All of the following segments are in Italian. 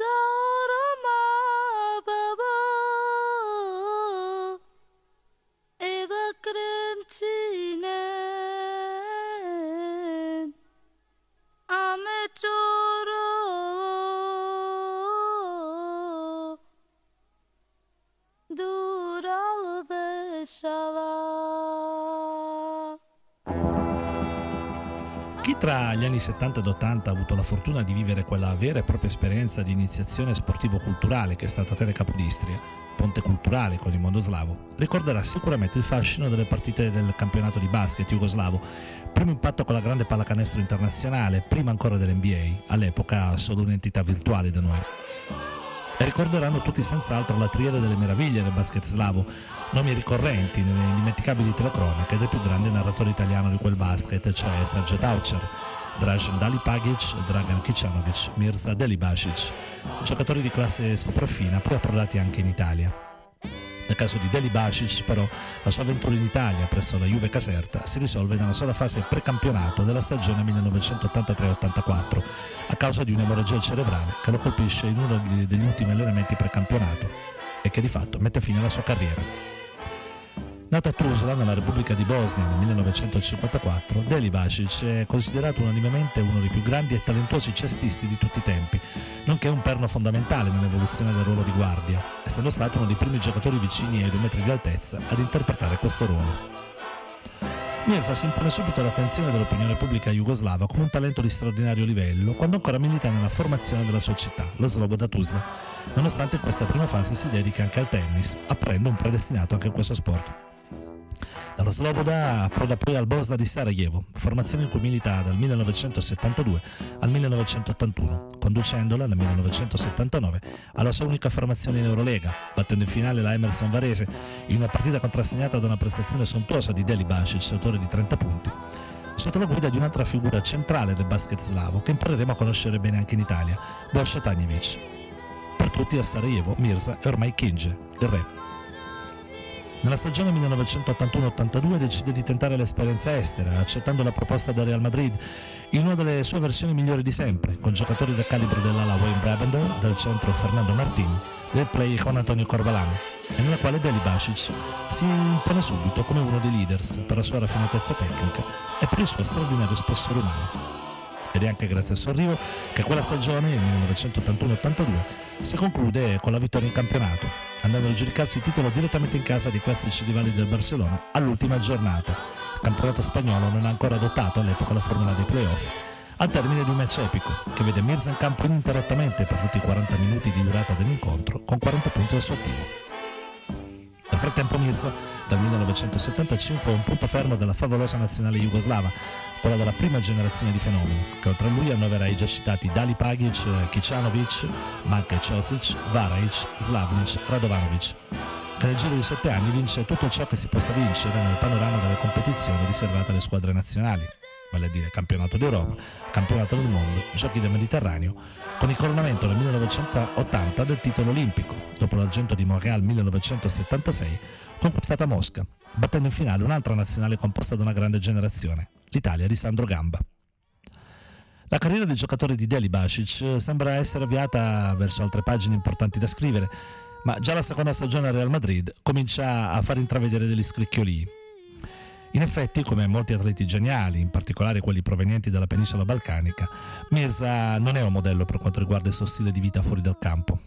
so tra gli anni 70 ed 80 ha avuto la fortuna di vivere quella vera e propria esperienza di iniziazione sportivo-culturale che è stata Tele Capodistria, ponte culturale con il mondo slavo, ricorderà sicuramente il fascino delle partite del campionato di basket jugoslavo, primo impatto con la grande pallacanestro internazionale, prima ancora dell'NBA, all'epoca solo un'entità virtuale da noi. Ricorderanno tutti senz'altro la triade delle meraviglie del basket slavo, nomi ricorrenti nelle indimenticabili telecronache del più grande narratore italiano di quel basket, cioè Sergio Taucher, Dražen Dalipagic, Dragan Kicanovic, Mirza Delibasic, giocatori di classe sopraffina poi approdati anche in Italia. Nel caso di Deli Basic, però, la sua avventura in Italia presso la Juve Caserta si risolve nella sola fase precampionato della stagione 1983-84 a causa di un'emorragia cerebrale che lo colpisce in uno degli ultimi allenamenti precampionato e che di fatto mette fine alla sua carriera. Nato a Tuzla, nella Repubblica di Bosnia nel 1954, Deli Basic è considerato unanimemente uno dei più grandi e talentuosi cestisti di tutti i tempi, nonché un perno fondamentale nell'evoluzione del ruolo di guardia, essendo stato uno dei primi giocatori vicini ai due metri di altezza ad interpretare questo ruolo. Mirza si impone subito l'attenzione dell'opinione pubblica jugoslava come un talento di straordinario livello quando ancora milita nella formazione della sua città, lo Sloboda Tuzla, nonostante in questa prima fase si dedichi anche al tennis, apparendo un predestinato anche in questo sport. Dallo Sloboda approda poi al Bosna di Sarajevo, formazione in cui milita dal 1972 al 1981, conducendola nel 1979 alla sua unica formazione in Eurolega, battendo in finale la Emerson Varese in una partita contrassegnata da una prestazione sontuosa di Deli Basic, autore di 30 punti, sotto la guida di un'altra figura centrale del basket slavo che impareremo a conoscere bene anche in Italia, Borja Tanjevic. Per tutti a Sarajevo, Mirza è ormai Kinge, il re. Nella stagione 1981-82 decide di tentare l'esperienza estera, accettando la proposta del Real Madrid in una delle sue versioni migliori di sempre, con giocatori del calibro dell'ala Wayne Brabender, del centro Fernando Martin, del play Juan Antonio Corbalan, e nella quale Deli Basic si impone subito come uno dei leaders per la sua raffinatezza tecnica e per il suo straordinario spessore umano. Ed è anche grazie al suo arrivo che quella stagione, il 1981-82, si conclude con la vittoria in campionato, andando a giudicarsi il titolo direttamente in casa dei classici rivali del Barcellona all'ultima giornata. Il campionato spagnolo non ha ancora adottato all'epoca la formula dei playoff, al termine di un match epico che vede Mirza in campo ininterrottamente per tutti i 40 minuti di durata dell'incontro con 40 punti al suo attivo. Frattempo Mirza, dal 1975, è un punto fermo della favolosa nazionale jugoslava, quella della prima generazione di fenomeni, che oltre a lui annovera i già citati Dali Pagic, Kicanovic, Manke Ciosic, Varajic, Slavnic, Radovanovic, che nel giro di sette anni vince tutto ciò che si possa vincere nel panorama delle competizioni riservate alle squadre nazionali vale a dire campionato d'Europa, campionato del mondo, giochi del Mediterraneo, con il coronamento nel 1980 del titolo olimpico, dopo l'argento di Montreal 1976, conquistata a Mosca, battendo in finale un'altra nazionale composta da una grande generazione, l'Italia di Sandro Gamba. La carriera del giocatore di Deli Basic sembra essere avviata verso altre pagine importanti da scrivere, ma già la seconda stagione al Real Madrid comincia a far intravedere degli scricchiolii in effetti, come molti atleti geniali, in particolare quelli provenienti dalla penisola balcanica, Mirza non è un modello per quanto riguarda il suo stile di vita fuori dal campo.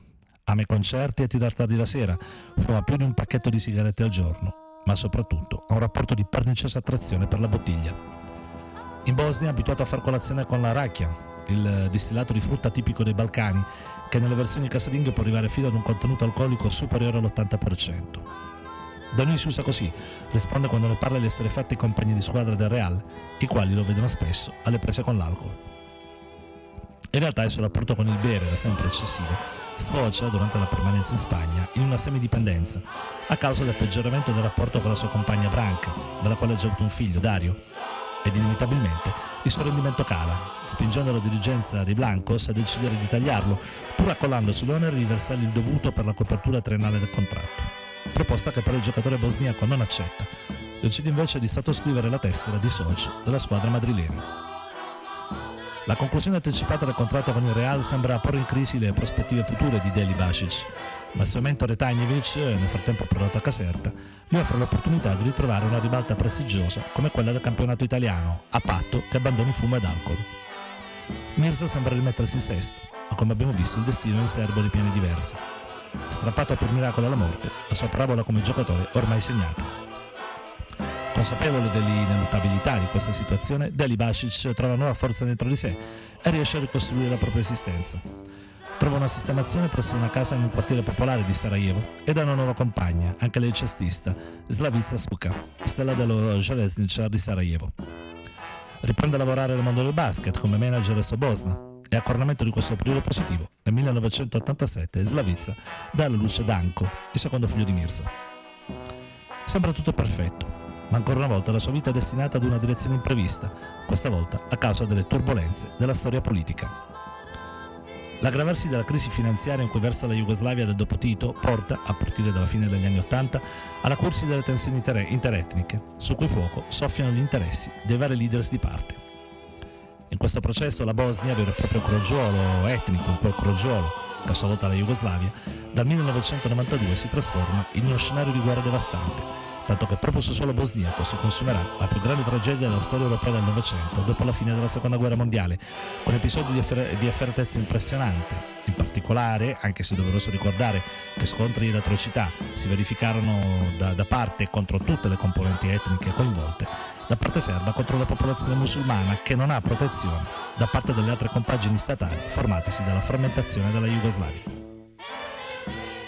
Ama i concerti e tirare tardi la sera, fuma più di un pacchetto di sigarette al giorno, ma soprattutto ha un rapporto di perniciosa attrazione per la bottiglia. In Bosnia è abituato a far colazione con la racchia, il distillato di frutta tipico dei Balcani, che nelle versioni casalinghe può arrivare fino ad un contenuto alcolico superiore all'80%. Da noi si usa così, risponde quando ne parla di essere fatti i compagni di squadra del Real, i quali lo vedono spesso alle prese con l'alcol. In realtà il suo rapporto con il bere, da sempre eccessivo, sfocia durante la permanenza in Spagna in una semidipendenza, a causa del peggioramento del rapporto con la sua compagna Branca, dalla quale ha già avuto un figlio, Dario, ed inevitabilmente il suo rendimento cala, spingendo la dirigenza di Blancos a decidere di tagliarlo, pur accollandosi l'onere di versargli il dovuto per la copertura triennale del contratto proposta che però il giocatore bosniaco non accetta. Decide invece di sottoscrivere la tessera di socio della squadra madrilena. La conclusione anticipata del contratto con il Real sembra porre in crisi le prospettive future di Deli Basic, ma il suo mentore Tanjevic, nel frattempo prodotto a Caserta, gli offre l'opportunità di ritrovare una ribalta prestigiosa come quella del campionato italiano, a patto che abbandoni fumo ed alcol. Mirza sembra rimettersi in sesto, ma come abbiamo visto il destino in serbo di piani diversi. Strappato per miracolo alla morte, la sua parabola come giocatore ormai segnata. Consapevole dell'ineluttabilità di questa situazione, Deli Basic trova nuova forza dentro di sé e riesce a ricostruire la propria esistenza. Trova una sistemazione presso una casa in un quartiere popolare di Sarajevo ed ha una nuova compagna, anche lei cestista, Slavica Suka, stella dello Železničar di Sarajevo. Riprende a lavorare nel mondo del basket come manager a Bosna e a coronamento di questo periodo positivo, nel 1987 Slavica dà alla luce Danko, il secondo figlio di Mirza. Sembra tutto perfetto, ma ancora una volta la sua vita è destinata ad una direzione imprevista, questa volta a causa delle turbulenze della storia politica. L'aggravarsi della crisi finanziaria in cui versa la Jugoslavia del dopo Tito porta, a partire dalla fine degli anni Ottanta, alla corsi delle tensioni interetniche, su cui fuoco soffiano gli interessi dei vari leaders di parte. In questo processo la Bosnia, vero e proprio crogiolo etnico, in quel crogiolo, che a sua volta la Jugoslavia, dal 1992 si trasforma in uno scenario di guerra devastante, tanto che proprio sul suolo bosniaco si consumerà la più grande tragedia della storia europea del Novecento dopo la fine della Seconda Guerra Mondiale, con episodi di, effer- di efferatezza impressionante. In particolare, anche se doveroso ricordare che scontri ed atrocità si verificarono da, da parte contro tutte le componenti etniche coinvolte, da parte serba contro la popolazione musulmana che non ha protezione da parte delle altre compagini statali formatisi dalla frammentazione della Jugoslavia.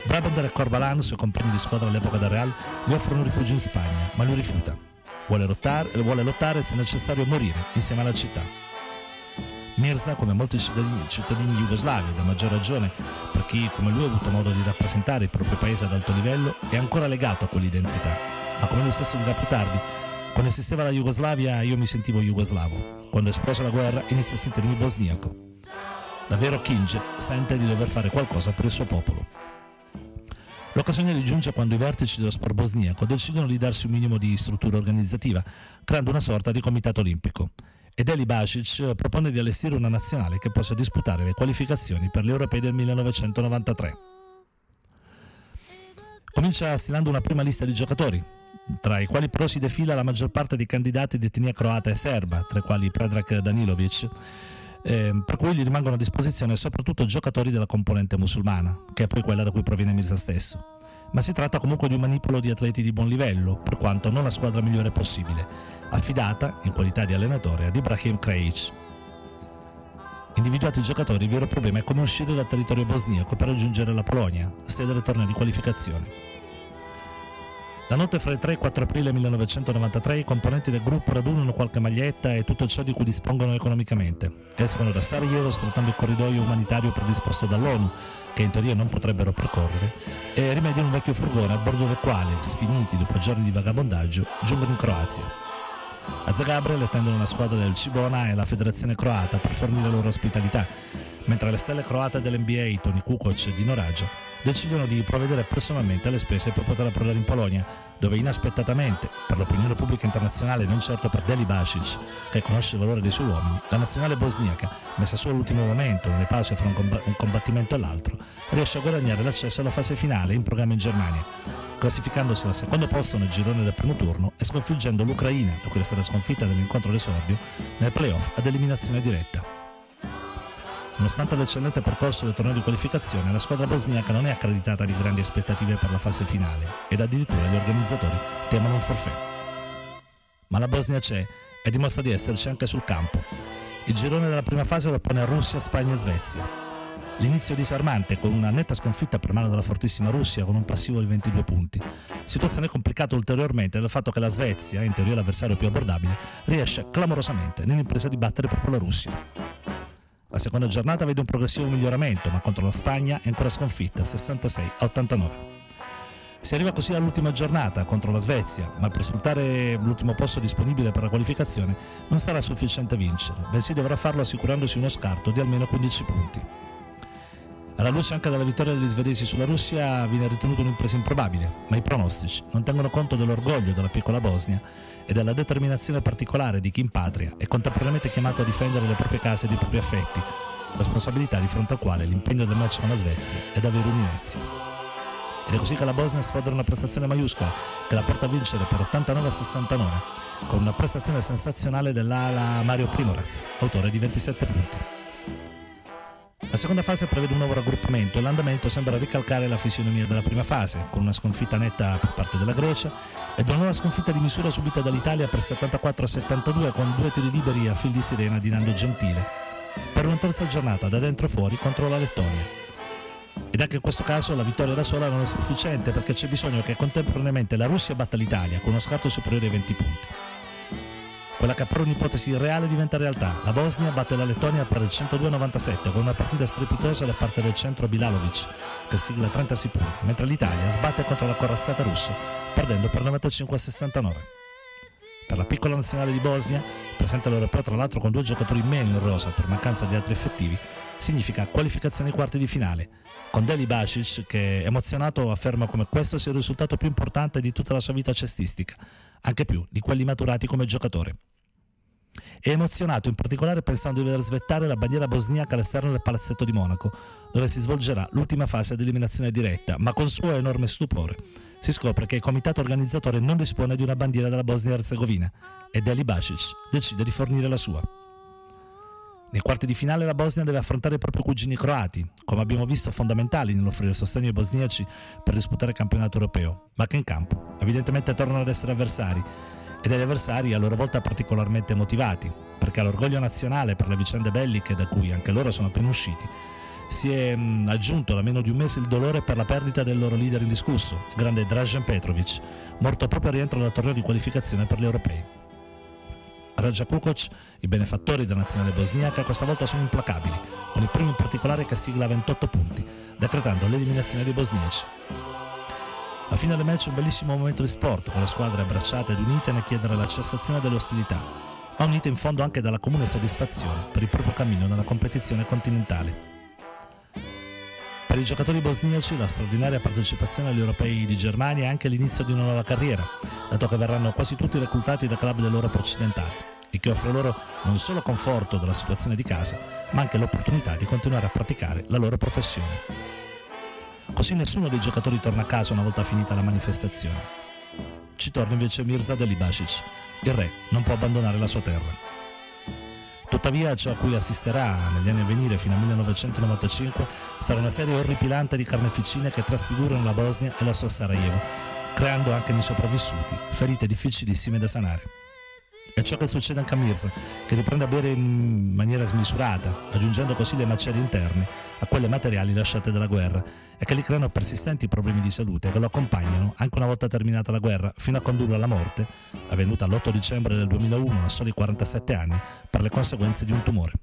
Brabender e Corbalan, suoi compagni di squadra all'epoca del Real, gli offrono rifugio in Spagna, ma lui rifiuta. Vuole lottare, vuole lottare se necessario morire insieme alla città. Mirza, come molti cittadini, cittadini jugoslavi, da maggior ragione per chi come lui ha avuto modo di rappresentare il proprio paese ad alto livello, è ancora legato a quell'identità. Ma come lui stesso dirà più tardi, quando esisteva la Jugoslavia io mi sentivo jugoslavo. Quando esplosa la guerra inizia a sentirmi bosniaco. Davvero Kinge sente di dover fare qualcosa per il suo popolo. L'occasione rigiunge quando i vertici dello sport bosniaco decidono di darsi un minimo di struttura organizzativa, creando una sorta di comitato olimpico. Ed Eli Basic propone di allestire una nazionale che possa disputare le qualificazioni per gli europei del 1993. Comincia stilando una prima lista di giocatori, tra i quali però si defila la maggior parte dei candidati di etnia croata e serba, tra i quali Predrag Danilovic, eh, per cui gli rimangono a disposizione soprattutto giocatori della componente musulmana, che è poi quella da cui proviene Mirza stesso. Ma si tratta comunque di un manipolo di atleti di buon livello, per quanto non la squadra migliore possibile, affidata, in qualità di allenatore, ad Ibrahim Krejic. Individuati i giocatori, il vero problema è come uscire dal territorio bosniaco per raggiungere la Polonia, sede del torneo di qualificazione. La notte fra il 3 e il 4 aprile 1993 i componenti del gruppo radunano qualche maglietta e tutto ciò di cui dispongono economicamente. Escono da Sarajevo sfruttando il corridoio umanitario predisposto dall'ONU, che in teoria non potrebbero percorrere, e rimediano un vecchio furgone a bordo del quale, sfiniti dopo giorni di vagabondaggio, giungono in Croazia. A Zagreb attendono una squadra del Cibona e la federazione croata per fornire loro ospitalità, mentre le stelle croate dell'NBA, Tony Kukoc e Dino Raggio, decidono di provvedere personalmente alle spese per poter approdare in Polonia, dove inaspettatamente, per l'opinione pubblica internazionale e non certo per Deli Basic, che conosce il valore dei suoi uomini, la nazionale bosniaca, messa su all'ultimo momento, nelle pause fra un combattimento e l'altro, riesce a guadagnare l'accesso alla fase finale in programma in Germania, classificandosi al secondo posto nel girone del primo turno e sconfiggendo l'Ucraina, da è stata sconfitta nell'incontro d'esordio, nel playoff ad eliminazione diretta. Nonostante l'eccellente percorso del torneo di qualificazione, la squadra bosniaca non è accreditata di grandi aspettative per la fase finale ed addirittura gli organizzatori temono un forfè. Ma la Bosnia c'è e dimostra di esserci anche sul campo. Il girone della prima fase lo pone a Russia, Spagna e Svezia. L'inizio disarmante con una netta sconfitta per mano della fortissima Russia con un passivo di 22 punti. Situazione complicata ulteriormente dal fatto che la Svezia, in teoria l'avversario più abbordabile, riesce clamorosamente nell'impresa di battere proprio la Russia. La seconda giornata vede un progressivo miglioramento, ma contro la Spagna è ancora sconfitta 66 a 89. Si arriva così all'ultima giornata contro la Svezia, ma per sfruttare l'ultimo posto disponibile per la qualificazione non sarà sufficiente vincere, bensì dovrà farlo assicurandosi uno scarto di almeno 15 punti. Alla luce anche della vittoria degli svedesi sulla Russia viene ritenuto un'impresa improbabile, ma i pronostici non tengono conto dell'orgoglio della piccola Bosnia e della determinazione particolare di chi in patria è contemporaneamente chiamato a difendere le proprie case e i propri affetti, responsabilità di fronte al quale l'impegno del match con la Svezia è davvero un'inezia. Ed è così che la Bosnia sfodera una prestazione maiuscola che la porta a vincere per 89 a 69, con una prestazione sensazionale dell'ala Mario Primoraz, autore di 27 punti. La seconda fase prevede un nuovo raggruppamento e l'andamento sembra ricalcare la fisionomia della prima fase, con una sconfitta netta per parte della Grecia ed una nuova sconfitta di misura subita dall'Italia per 74 a 72 con due tiri liberi a fil di sirena di Nando Gentile, per una terza giornata da dentro fuori contro la Lettonia. Ed anche in questo caso la vittoria da sola non è sufficiente perché c'è bisogno che contemporaneamente la Russia batta l'Italia con uno scarto superiore ai 20 punti. Quella che per un'ipotesi reale diventa realtà. La Bosnia batte la Lettonia per il 102-97 con una partita strepitosa da parte del centro Bilalovic che sigla 36 punti, mentre l'Italia sbatte contro la corazzata russa perdendo per 95-69. Per la piccola nazionale di Bosnia, presente all'Europeo tra l'altro con due giocatori meno in rosa per mancanza di altri effettivi, significa qualificazione ai quarti di finale, con Deli Basic che emozionato afferma come questo sia il risultato più importante di tutta la sua vita cestistica, anche più di quelli maturati come giocatore. È emozionato in particolare pensando di vedere svettare la bandiera bosniaca all'esterno del palazzetto di Monaco, dove si svolgerà l'ultima fase di eliminazione diretta, ma con suo enorme stupore si scopre che il comitato organizzatore non dispone di una bandiera della Bosnia-Herzegovina e Deli Basic decide di fornire la sua. Nei quarti di finale la Bosnia deve affrontare i propri cugini croati, come abbiamo visto fondamentali nell'offrire sostegno ai bosniaci per disputare il campionato europeo, ma che in campo evidentemente tornano ad essere avversari e degli avversari a loro volta particolarmente motivati, perché all'orgoglio nazionale per le vicende belliche da cui anche loro sono appena usciti, si è mh, aggiunto da meno di un mese il dolore per la perdita del loro leader indiscusso, il grande Dražen Petrovic, morto proprio al rientro dal torneo di qualificazione per gli europei. Raja Kukoc, i benefattori della nazionale bosniaca, questa volta sono implacabili, con il primo in particolare che sigla 28 punti, decretando l'eliminazione dei bosniaci. La fine del match è un bellissimo momento di sport, con le squadre abbracciate ed unite nel chiedere la cessazione delle ostilità, ma unite in fondo anche dalla comune soddisfazione per il proprio cammino nella competizione continentale. Per i giocatori bosniaci la straordinaria partecipazione agli europei di Germania è anche l'inizio di una nuova carriera, dato che verranno quasi tutti reclutati da club dell'Europa occidentale, e che offre loro non solo conforto della situazione di casa, ma anche l'opportunità di continuare a praticare la loro professione. Così nessuno dei giocatori torna a casa una volta finita la manifestazione. Ci torna invece Mirza Delibasic, il re non può abbandonare la sua terra. Tuttavia ciò a cui assisterà negli anni a venire fino al 1995 sarà una serie orripilante di carneficine che trasfigurano la Bosnia e la sua Sarajevo, creando anche nei sopravvissuti ferite difficilissime da sanare. È ciò che succede anche a Mirza, che riprende a bere in maniera smisurata, aggiungendo così le macerie interne a quelle materiali lasciate dalla guerra e che gli creano persistenti problemi di salute che lo accompagnano anche una volta terminata la guerra fino a condurlo alla morte, avvenuta l'8 dicembre del 2001 a soli 47 anni, per le conseguenze di un tumore.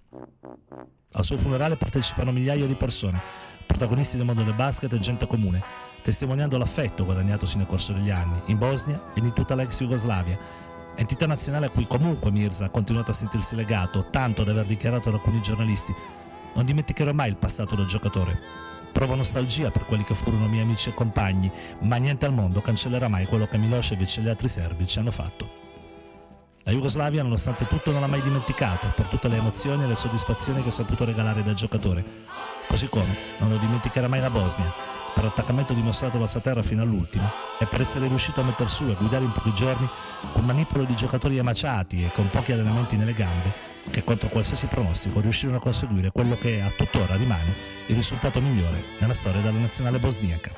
Al suo funerale partecipano migliaia di persone, protagonisti del mondo del basket e gente comune, testimoniando l'affetto guadagnatosi nel corso degli anni, in Bosnia e in tutta l'ex Jugoslavia, entità nazionale a cui comunque Mirza ha continuato a sentirsi legato, tanto da aver dichiarato ad alcuni giornalisti non dimenticherò mai il passato del giocatore. Provo nostalgia per quelli che furono miei amici e compagni, ma niente al mondo cancellerà mai quello che Milosevic e gli altri serbi ci hanno fatto. La Jugoslavia, nonostante tutto, non l'ha mai dimenticato per tutte le emozioni e le soddisfazioni che ha saputo regalare da giocatore. Così come non lo dimenticherà mai la Bosnia, per l'attaccamento dimostrato sua terra fino all'ultimo e per essere riuscito a metter su e guidare in pochi giorni un manipolo di giocatori emaciati e con pochi allenamenti nelle gambe che contro qualsiasi pronostico riuscirono a conseguire quello che a tuttora rimane il risultato migliore nella storia della nazionale bosniaca.